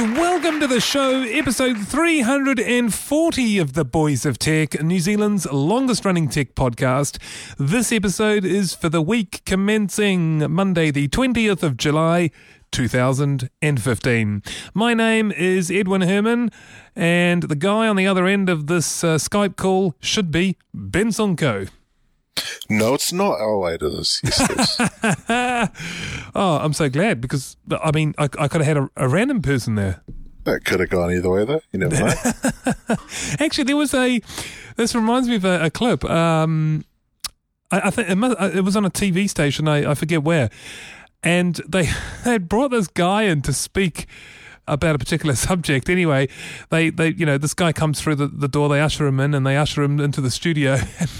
Much. Welcome to the show, episode 340 of The Boys of Tech, New Zealand's longest running tech podcast. This episode is for the week commencing Monday, the 20th of July. 2015. My name is Edwin Herman, and the guy on the other end of this uh, Skype call should be Ben Sonko. No, it's not. Wait, it is. Yes, it is. Oh, I'm so glad because, I mean, I, I could have had a, a random person there. that could have gone either way, though. You never know. Actually, there was a. This reminds me of a, a clip. Um, I, I think it, must, it was on a TV station. I, I forget where, and they they brought this guy in to speak about a particular subject. Anyway, they they you know this guy comes through the, the door. They usher him in, and they usher him into the studio. And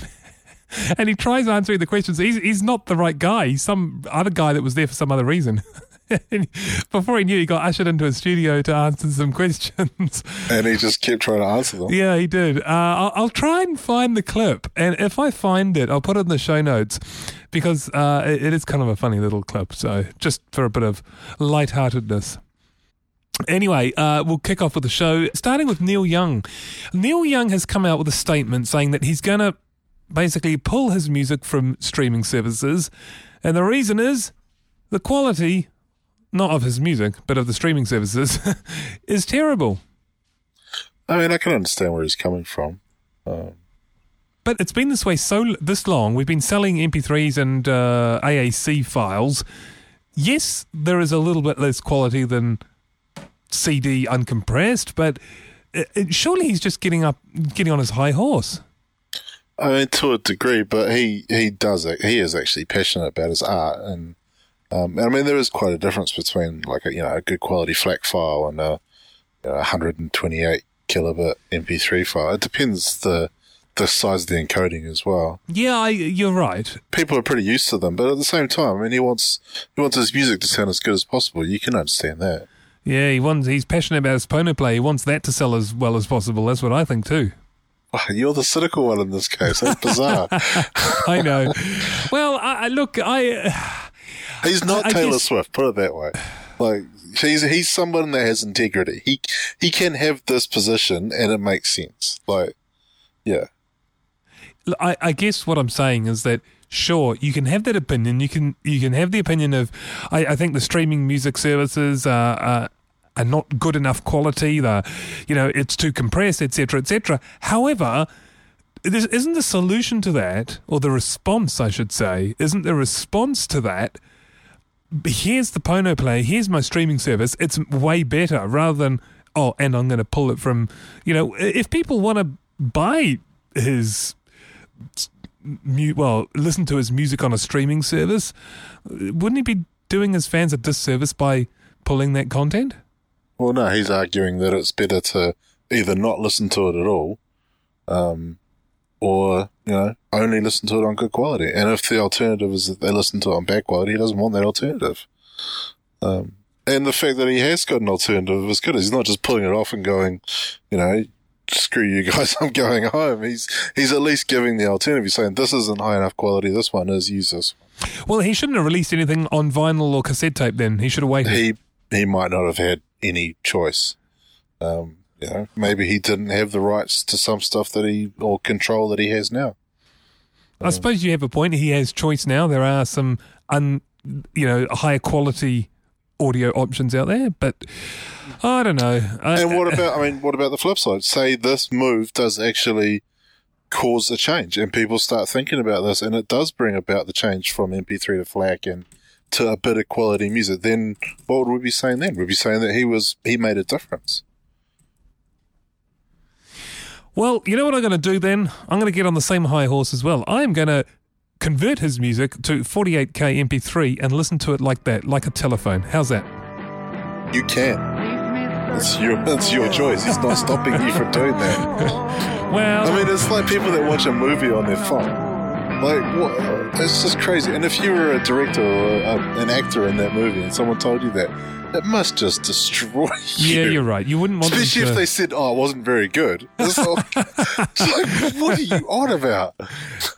he tries answering the questions. He's he's not the right guy. He's some other guy that was there for some other reason. Before he knew, he got ushered into a studio to answer some questions. and he just kept trying to answer them. Yeah, he did. Uh, I'll, I'll try and find the clip, and if I find it, I'll put it in the show notes because uh, it, it is kind of a funny little clip. So just for a bit of lightheartedness. Anyway, uh, we'll kick off with the show, starting with Neil Young. Neil Young has come out with a statement saying that he's going to basically pull his music from streaming services, and the reason is the quality, not of his music, but of the streaming services, is terrible. I mean, I can understand where he's coming from. Um, But it's been this way so this long. We've been selling MP3s and uh, AAC files. Yes, there is a little bit less quality than CD uncompressed, but uh uh, surely he's just getting up, getting on his high horse. I mean, to a degree, but he, he does it. He is actually passionate about his art. And, um, and I mean, there is quite a difference between like a, you know, a good quality FLAC file and a, you know, 128 kilobit MP3 file. It depends the, the size of the encoding as well. Yeah, I, you're right. People are pretty used to them, but at the same time, I mean, he wants, he wants his music to sound as good as possible. You can understand that. Yeah, he wants. He's passionate about his Pono play. He wants that to sell as well as possible. That's what I think too. You're the cynical one in this case. That's bizarre. I know. well, I, I look, I. He's not I- I Taylor guess- Swift. Put it that way. Like he's he's someone that has integrity. He he can have this position and it makes sense. Like, yeah, I, I guess what I'm saying is that sure you can have that opinion. You can you can have the opinion of I, I think the streaming music services are. are are not good enough quality. The, you know, it's too compressed, etc., etc. However, this isn't the solution to that, or the response, I should say, isn't the response to that. Here's the Pono Play. Here's my streaming service. It's way better rather than oh, and I'm going to pull it from. You know, if people want to buy his well, listen to his music on a streaming service, wouldn't he be doing his fans a disservice by pulling that content? Well, no, he's arguing that it's better to either not listen to it at all, um, or you know only listen to it on good quality. And if the alternative is that they listen to it on bad quality, he doesn't want that alternative. Um, and the fact that he has got an alternative is good. He's not just pulling it off and going, you know, screw you guys, I'm going home. He's he's at least giving the alternative. He's saying this isn't high enough quality. This one is. Use this. Well, he shouldn't have released anything on vinyl or cassette tape. Then he should have waited. he he might not have had any choice. Um, you know, maybe he didn't have the rights to some stuff that he or control that he has now. I suppose you have a point. He has choice now. There are some un, you know, higher quality audio options out there, but I don't know. And what about? I mean, what about the flip side? Say this move does actually cause a change, and people start thinking about this, and it does bring about the change from MP3 to FLAC and to a bit of quality music. Then what would we be saying then? We'd be saying that he was he made a difference. Well, you know what I'm going to do then? I'm going to get on the same high horse as well. I'm going to convert his music to 48k MP3 and listen to it like that, like a telephone. How's that? You can. It's your, it's your choice. He's not stopping you from doing that. Well, I mean, it's like people that watch a movie on their phone. Like, what? It's just crazy. And if you were a director or a, an actor in that movie and someone told you that, it must just destroy you. yeah, you're right. You wouldn't want Especially to- if they said, oh, it wasn't very good. It's like, it's like, what are you on about?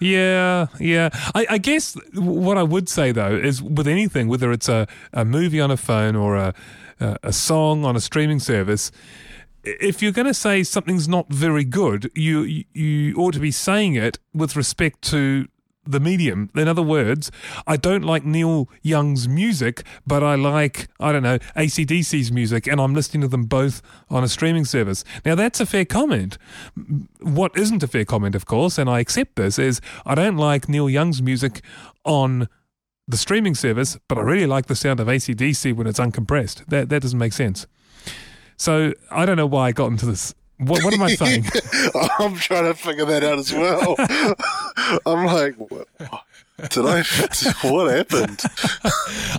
Yeah, yeah. I, I guess what I would say though is with anything, whether it's a, a movie on a phone or a, a a song on a streaming service, if you're going to say something's not very good, you you- you ought to be saying it with respect to the medium. In other words, I don't like Neil Young's music, but I like, I don't know, ACDC's music, and I'm listening to them both on a streaming service. Now, that's a fair comment. What isn't a fair comment, of course, and I accept this, is I don't like Neil Young's music on the streaming service, but I really like the sound of ACDC when it's uncompressed. That, that doesn't make sense. So I don't know why I got into this. What, what am I saying? I'm trying to figure that out as well. I'm like, what, did I? What happened?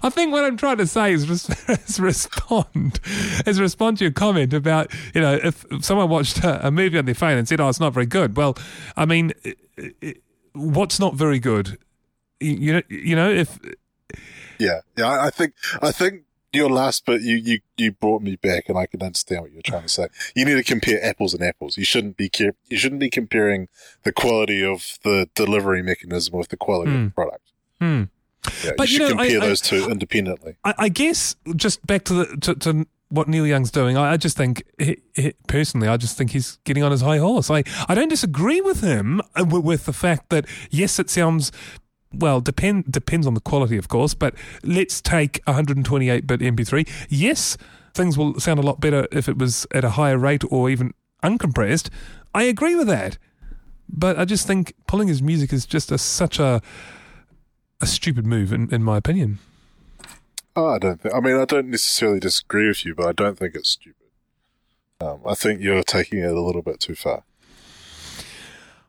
I think what I'm trying to say is, is respond, is respond to your comment about you know if, someone watched a, movie on their phone and said, "Oh, it's not very good." Well, I mean, what's not very good? You, you know, you know, if Yeah, yeah. I think I think your last bit you you you brought me back, and I can understand what you're trying to say. You need to compare apples and apples. You shouldn't be you shouldn't be comparing the quality of the delivery mechanism with the quality of the product. hmm. Yeah, But, you you should know, compare I- those two independently. I, I guess just back to the to, to what Neil Young's doing, I, I just think he, he, personally, I just think he's getting on his high horse. I I don't disagree with him uh, with, with the fact that yes, it sounds. Well, depend depends on the quality, of course. But let's take 128-bit MP3. Yes, things will sound a lot better if it was at a higher rate or even uncompressed. I agree with that, but I just think pulling his music is just a, such a a stupid move, in, in my opinion. Oh, I don't think. I mean, I don't necessarily disagree with you, but I don't think it's stupid. Um, I think you're taking it a little bit too far.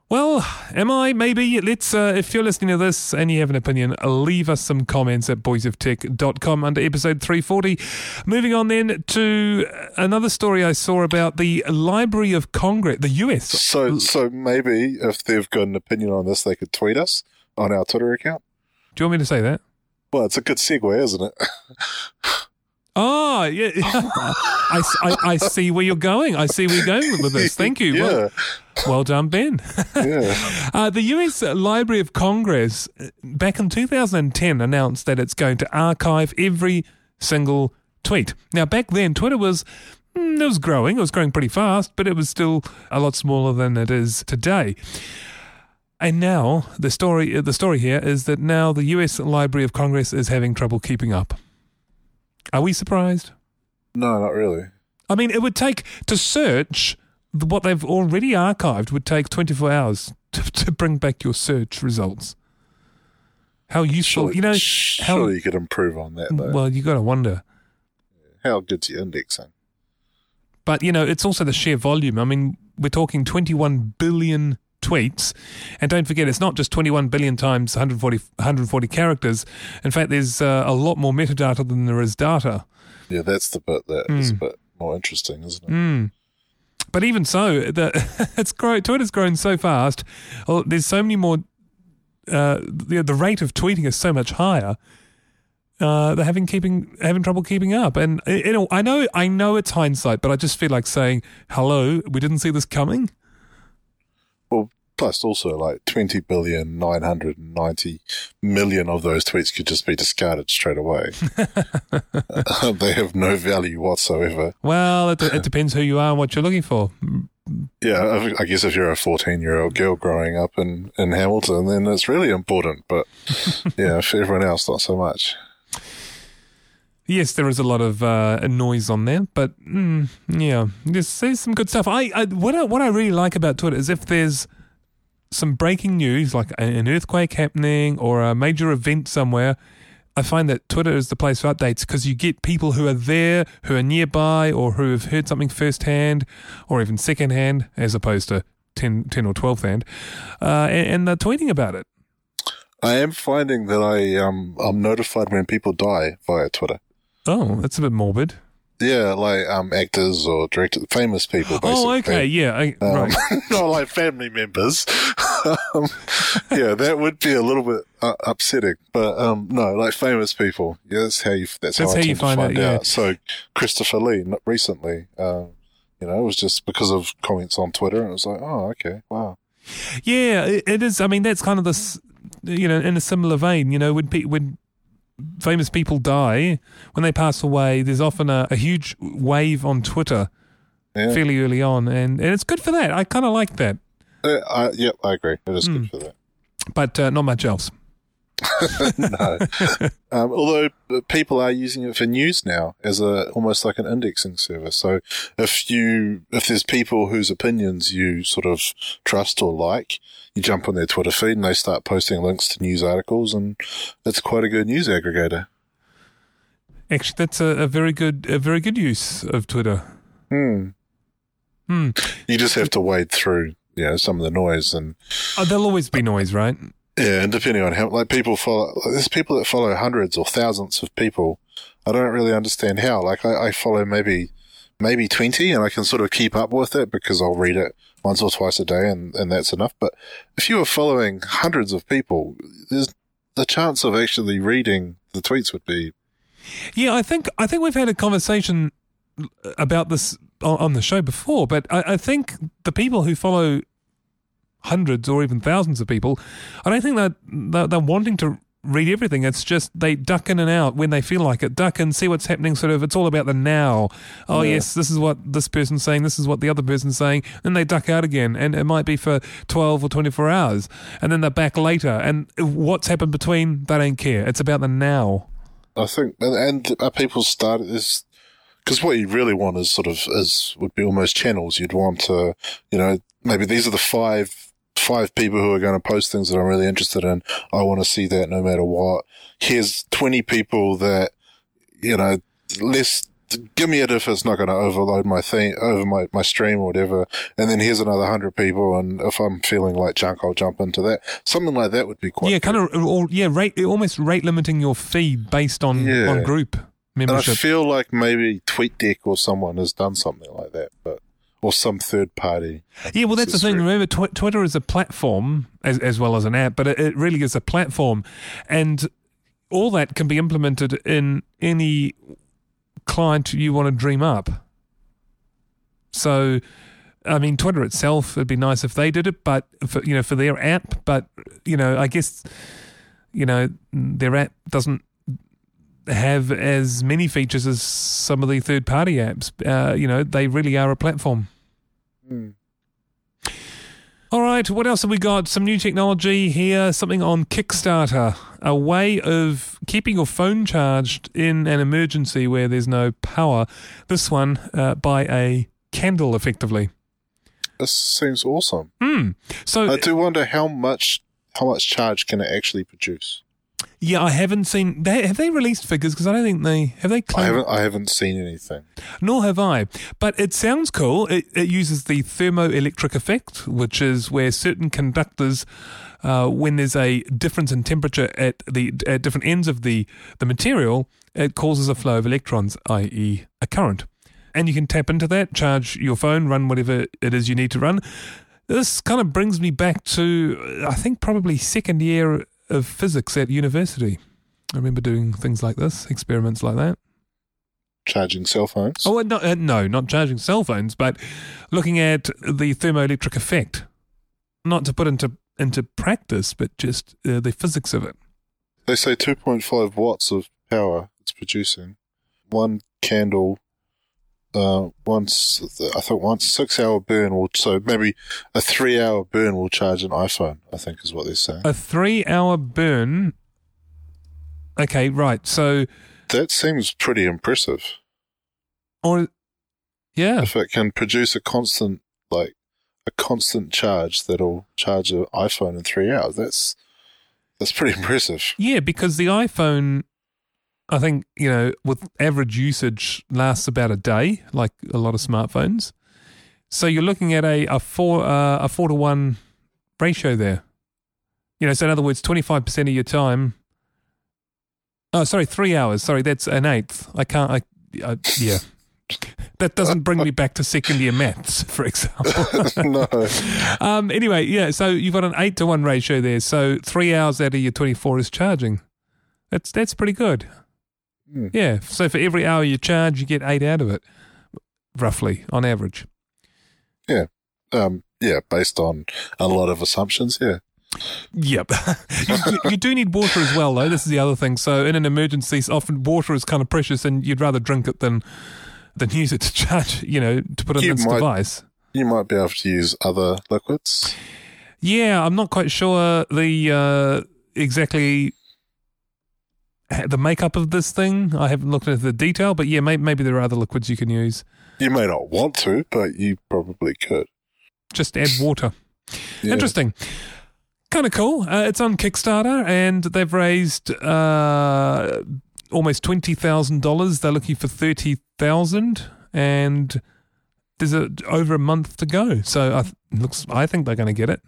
Well, am I? Maybe. Let's, uh, if you're listening to this and you have an opinion, leave us some comments at boysoftech.com under episode 340. Moving on then to another story I saw about the Library of Congress, the US. So, so maybe if they've got an opinion on this, they could tweet us on our Twitter account. Do you want me to say that? Well, it's a good segue, isn't it? Oh, yeah. I, I, I see where you're going. I see where you're going with this. Thank you. yeah, Well, well done, Ben. yeah. Uh, the US Library of Congress uh, back in 2010 announced that it's going to archive every single tweet. Now, back then, Twitter was. mm, It was growing. It was growing pretty fast, but it was still a lot smaller than it is today. And now the story, the story here is that now the U.S. Library of Congress is having trouble keeping up. Are we surprised? No, not really. I mean, it would take to search what they've already archived would take 24 hours to, to bring back your search results. How useful, Surely, you know? surely How you could improve on that. Though. well, you got to wonder. How good's your indexing? But you know, it's also the sheer volume. I mean, we're talking 21 billion tweets, and don't forget, it's not just 21 billion times 140 140 characters. In fact, there's uh, a lot more metadata than there is data. Yeah, that's the bit that is a bit more interesting, isn't it? Mm. But even so, the, it's grown, Twitter's grown so fast. Oh, there's so many more. Uh, the the rate of tweeting is so much higher. Uh, they're having keeping having trouble keeping up, and you know, I know I know it's hindsight, but I just feel like saying, "Hello, we didn't see this coming." Plus also like 20 billion, 990 million of those tweets could just be discarded straight away. they have no value whatsoever. Well, it, it depends who you are and what you're looking for. Yeah, I- I guess if you're a 14 year old girl growing up in, in Hamilton, then it's really important. But yeah, for everyone else, not so much. Yes, there is a lot of uh, noise on there, but mm, yeah, there's, there's some good stuff. I, I what I, what I really like about Twitter is if there's some breaking news, like an earthquake happening or a major event somewhere. I find that Twitter is the place for updates because you get people who are there, who are nearby, or who have heard something firsthand or even secondhand, as opposed to 10, 10 or 12th hand, uh, and, and they're tweeting about it. I am finding that I um I'm notified when people die via Twitter. Oh, that's a bit morbid. Yeah, like um actors or directors, famous people. Basically. Oh, okay, yeah, I, Um, right. not like family members. um, yeah, that would be a little bit uh, upsetting. But um, no, like famous people. Yeah, that's how you. That's, That's how, I how you find find out, yeah. out. So Christopher Lee, not recently, um, you know, it was just because of comments on Twitter, and it was like, oh, okay, wow. Yeah, it, it is. I mean, that's kind of this, you know, in a similar vein. You know, when pe- when famous people die, when they pass away, there's often a, a huge wave on Twitter Yeah, fairly early on, and, and it's good for that. I kind of like that, Uh, I, yeah, I agree. It is Hmm. good for that. but uh, not much else. no. um, although people are using it for news now as a almost like an indexing service. So if you if there's people whose opinions you sort of trust or like, you jump on their Twitter feed and they start posting links to news articles, and it's quite a good news aggregator. Actually, that's a, a very good a very good use of Twitter. Hmm. Hmm. You just have to wade through, you know, some of the noise and Oh, there'll always be noise, right? Yeah, and depending on how, like people follow, like, there's people that follow hundreds or thousands of people. I don't really understand how. Like I, I follow maybe, maybe 20 and I can sort of keep up with it because I'll read it once or twice a day and, and that's enough. But if you were following hundreds of people, there's the chance of actually reading the tweets would be, Yeah, I think I think we've had a conversation about this on, the show before, but I, I think the people who follow hundreds or even thousands of people, I don't think that they're, they're wanting to read everything. It's just they duck in and out when they feel like it. Duck and see what's happening. Sort of, it's all about the now. Oh Yeah. yes, this is what this person's saying. This is what the other person's saying. Then they duck out again, and it might be for twelve or twenty four hours, and then they're back later. And what's happened between, they don't care. It's about the now. I think, and, and are people started this, because what you really want is sort of, is, would be almost channels. You'd want to, you know, maybe these are the five, five people who are going to post things that I'm really interested in. I want to see that no matter what. Here's 20 people that, you know, less, give me it if it's not going to overload my thing, over my, my stream or whatever. And then here's another hundred people. And if I'm feeling like junk, I'll jump into that. Something like that would be quite yeah, good. kind of, or yeah, rate almost rate limiting your feed based on Yeah. on group Membership. And I feel like maybe TweetDeck or someone has done something like that, but or some third party. yeah, well, that's the thing. Remember, tw- Twitter is a platform as as well as an app, but it, it really is a platform, and all that can be implemented in any client you want to dream up. So. I mean, Twitter itself, it'd be nice if they did it, but for, you know, for their app. But you know, I guess you know their app doesn't have as many features as some of the third party apps. Uh, you know, they really are a platform. All right, what else have we got? Some new technology here, something on Kickstarter, a way of keeping your phone charged in an emergency where there's no power. This one uh, by a candle, effectively. This seems awesome. Hmm. So I do wonder how much how much charge can it actually produce. Yeah, I haven't seen. They, have they released figures? Because I don't think they have. They I haven't I haven't seen anything. Nor have I. But it sounds cool. It, it uses the thermoelectric effect, which is where certain conductors, uh, when there's a difference in temperature at the at different ends of the, the material, it causes a flow of electrons, i.e., a current. And you can tap into that, charge your phone, run whatever it is you need to run. This kind of brings me back to, I think, probably second year of physics at university. I remember doing things like this, experiments like that. Charging cell phones. Oh, uh, no, uh, no, not charging cell phones, but looking at the thermoelectric effect. Not to put into into practice, but just uh, the physics of it. They say two point five watts of power it's producing. One candle uh once I think once six hour burn will so maybe a three hour burn will charge an iPhone, I think is what they're saying. A three hour burn. Okay, right. So, That seems pretty impressive. or yeah, if it can produce a constant like a constant charge that'll charge an iPhone in three hours, that's that's pretty impressive. yeah, because the iPhone, I think you know, with average usage lasts about a day, like a lot of smartphones. So you're looking at a a four uh, a four to one ratio there. You know, so in other words, 25% of your time. Oh, sorry, three hours. Sorry, that's an eighth. I can't, I, I yeah. That doesn't bring me back to second year maths, for example. no. um, anyway, yeah, so you've got an eight to one ratio there. So three hours out of your 24 is charging. That's, that's pretty good. Hmm. Yeah. So for every hour you charge, you get eight out of it, roughly, on average. Yeah. Um, yeah, based on a lot of assumptions. Yeah. Yep. you, you- do need water as well, though. This is the other thing. So in an emergency, often water is kind of precious, and you'd rather drink it than than use it to charge. You know, to put on You this might- device. You might be able to use other liquids. Yeah, I'm not quite sure the uh, exactly the makeup of this thing. I haven't looked into the detail, but yeah, may- maybe there are other liquids you can use. You may not want to, but you probably could. Just add water. Yeah. Interesting. Kind of cool. Uh, it's on Kickstarter, and they've raised uh, almost twenty thousand dollars. They're looking for thirty thousand, and there's a, over a month to go. So I th- looks. I think they're going to get it.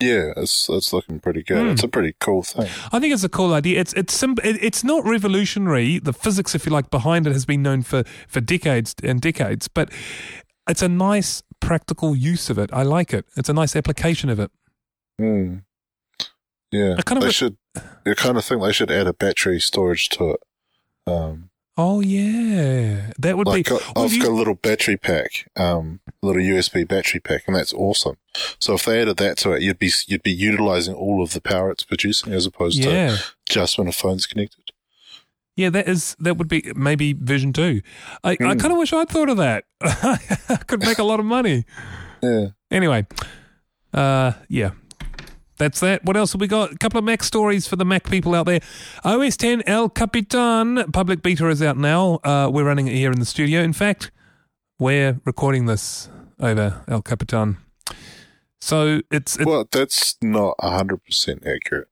Yeah, it's it's looking pretty good. Hmm. It's a pretty cool thing. I think it's a cool idea. It's it's sim- it, it's not revolutionary. The physics, if you like, behind it has been known for for decades and decades. But it's a nice practical use of it. I like it. It's a nice application of it. Hmm. Yeah, I kind of they should. You kind of think they should add a battery storage to it. Um, Oh yeah, that would like be. Well, I've you- got a little battery pack, um, a little USB battery pack, and that's awesome. So if they added that to it, you'd be you'd be utilizing all of the power it's producing as opposed to just when a phone's connected. yeah. That is that would be maybe version Two. I, I Hmm. kind of wish I'd thought of that. I could make a lot of money. Yeah. Anyway, uh, yeah. That's that. What else have we got? A couple of Mac stories for the Mac people out there. OS 10 El Capitan public beta is out now. Uh, we're running it here in the studio. In fact, we're recording this over El Capitan. So it's, it, well, that's not hundred percent accurate.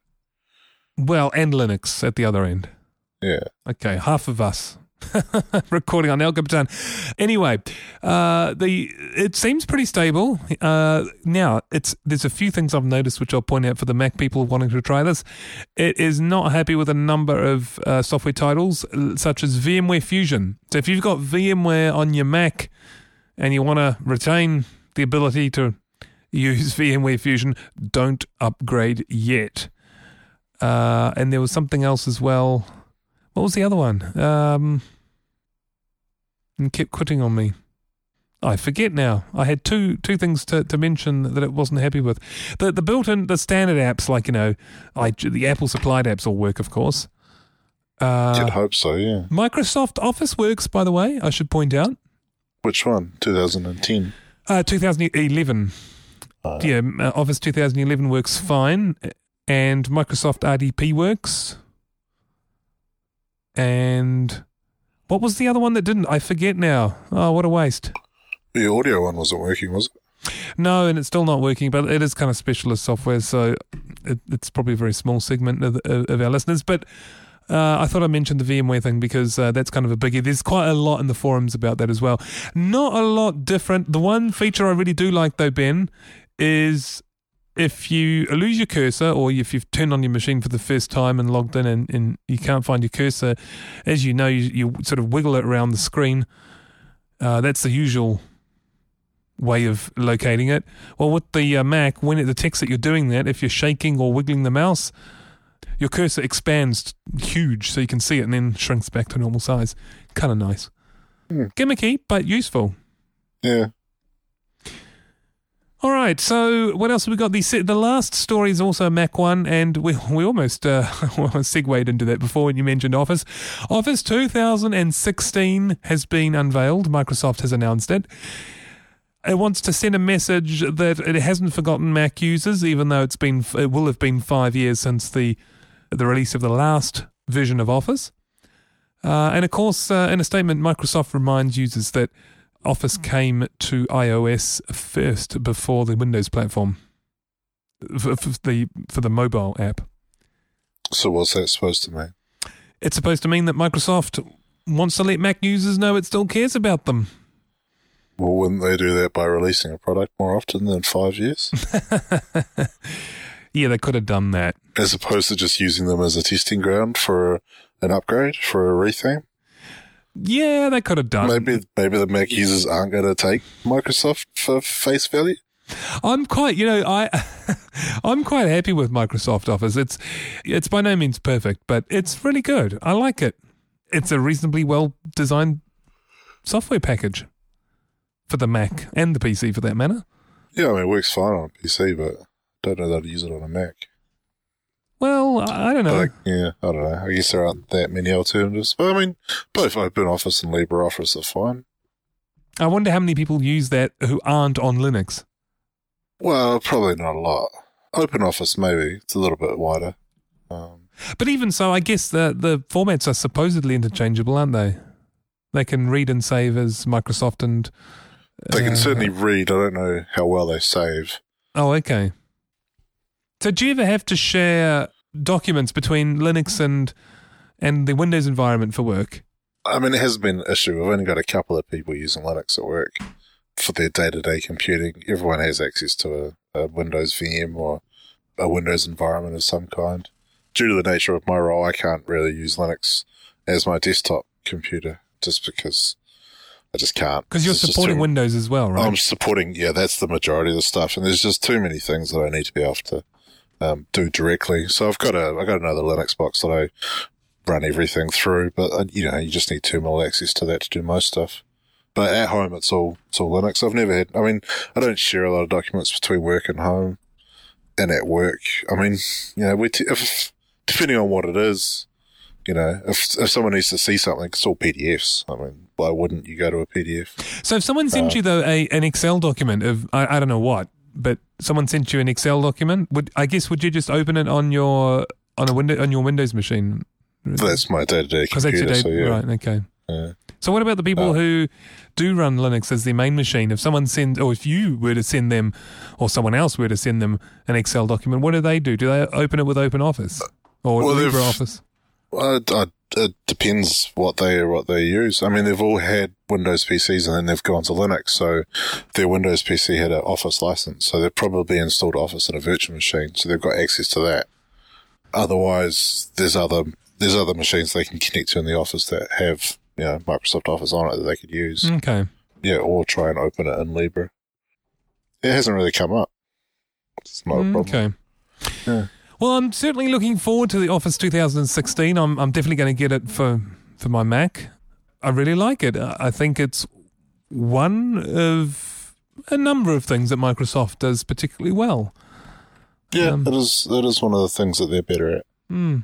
Well, and Linux at the other end. Yeah. Okay, half of us recording on El Capitan. Anyway, uh, the it seems pretty stable. Uh, now, it's there's a few things I've noticed which I'll point out for the Mac people wanting to try this. It is not happy with a number of uh, software titles, such as VMware Fusion. So if you've got VMware on your Mac and you want to retain the ability to use VMware Fusion, don't upgrade yet. Uh, and there was something else as well. What was the other one? Um, and kept quitting on me. I forget now. I had two two things to, to mention that it wasn't happy with. The the built-in the standard apps like you know, I, the Apple supplied apps all work, of course. You'd Uh, hope so. Yeah. Microsoft Office works, by the way. I should point out. Which one? 2010. Uh, 2011. Uh, Yeah, uh, Office 2011 works fine, and Microsoft RDP works. And what was the other one that didn't? I forget now. Oh, what a waste. The audio one wasn't working, was it? No, and it's still not working, but it is kind of specialist software, so it, it's probably a very small segment of, of, our listeners. But uh, I thought I mentioned the VMware thing because uh, that's kind of a biggie. There's quite a lot in the forums about that as well. Not a lot different. The one feature I really do like, though, Ben, is if you lose your cursor or if you've turned on your machine for the first time and logged in and, and you can't find your cursor, as you know, you, you sort of wiggle it around the screen. Uh, that's the usual way of locating it. Well, with the uh, Mac, when it detects that you're doing that, if you're shaking or wiggling the mouse, your cursor expands huge so you can see it and then shrinks back to normal size. Kind of nice. Hmm. Gimmicky, but useful. Yeah. All right, so what else have we got? The the last story is also a Mac one, and we we almost uh, segued into that before when you mentioned Office. Office 2016 has been unveiled. Microsoft has announced it. It wants to send a message that it hasn't forgotten Mac users, even though it's been it will have been five years since the the release of the last version of Office. Uh, and of course, uh, in a statement, Microsoft reminds users that Office hmm. came to iOS first before the Windows platform for, for the for the mobile app. So what's that supposed to mean? It's supposed to mean that Microsoft wants to let Mac users know it still cares about them. Well, wouldn't they do that by releasing a product more often than five years? Yeah, they could have done that. as opposed to just using them as a testing ground for an upgrade for a retheme. Yeah, they could have done. Maybe maybe the Mac users aren't going to take Microsoft for face value. I'm quite, you know, I I'm quite happy with Microsoft Office. It's it's by no means perfect, but it's really good. I like it. It's a reasonably well designed software package for the Mac and the PC for that matter. Yeah, I mean it works fine on a PC, but don't know how to use it on a Mac. Well, I don't know. Like, yeah, I don't know. I guess there aren't that many alternatives. But I mean, both OpenOffice and LibreOffice are fine. I wonder how many people use that who aren't on Linux. Well, probably not a lot. OpenOffice maybe it's a little bit wider. Um, But even so, I guess the the formats are supposedly interchangeable, aren't they? They can read and save as Microsoft and. they can uh, certainly read. I don't know how well they save. Oh, okay. So, do you ever have to share documents between Linux and and the Windows environment for work? I mean, it hasn't been an issue. We've only got a couple of people using Linux at work for their day to day computing. Everyone has access to a, a Windows VM or a Windows environment of some kind. Due to the nature of my role, I can't really use Linux as my desktop computer just because I just can't. Because you're It's supporting too- Windows as well, right? I'm supporting, yeah, that's the majority of the stuff, and there's just too many things that I need to be able to um, do directly. So I've got a, I got another Linux box that I run everything through, but uh, you know, you just need terminal access to that to do most stuff. But at home, it's all it's all Linux. I've never had. I mean, I don't share a lot of documents between work and home, and at work. I mean, you know, we t- if depending on what it is, you know, if if someone needs to see something, it's all PDFs. I mean, why wouldn't you go to a PDF? so, if someone sends uh, you though a an Excel document of I, I don't know what, but someone sent you an Excel document, would I guess would you just open it on your on a window on your Windows machine? That's my day to day that's computer. your day, so yeah. right? Okay. Yeah. So what about the people Uh, who do run Linux as their main machine? If someone sends, or if you were to send them, or someone else were to send them an Excel document, what do they do? Do they open it with OpenOffice or Well, LibreOffice? Well, it, it, depends what they what they use. I mean, they've all had Windows PCs and then they've gone to Linux. So their Windows PC had an Office license, so they've probably installed Office in a virtual machine, so they've got access to that. Otherwise, there's other there's other machines they can connect to in the office that have you know Microsoft Office on it that they could use. Okay. Yeah, or try and open it in Libre. It hasn't really come up. It's not a mm, problem. Okay. Yeah. Well, I'm certainly looking forward to the Office 2016. I'm I'm definitely going to get it for for my Mac. I really like it. I think it's one of a number of things that Microsoft does particularly well. Yeah, Um, it is. That is one of the things that they're better at. Hmm.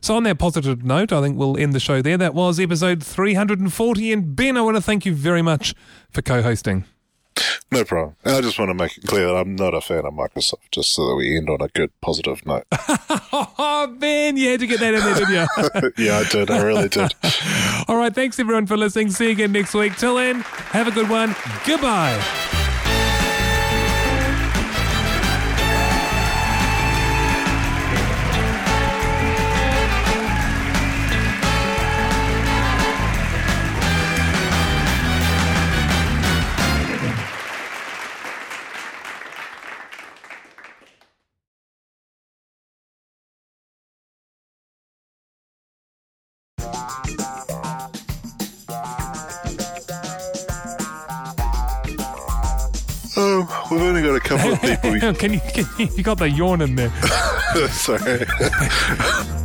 So, on that positive note, I think we'll end the show there. That was episode 340. And Ben, I want to thank you very much for co hosting. No problem. I just want to make it clear that I'm not a fan of Microsoft, just so that we end on a good positive note. Oh, Ben, you had to get that in there, didn't you? yeah, I did. I really did. All right. Thanks, everyone, for listening. See you again next week. Till then, have a good one. Goodbye. Got a couple of people. can you, can you, you got the yawn in there. Sorry.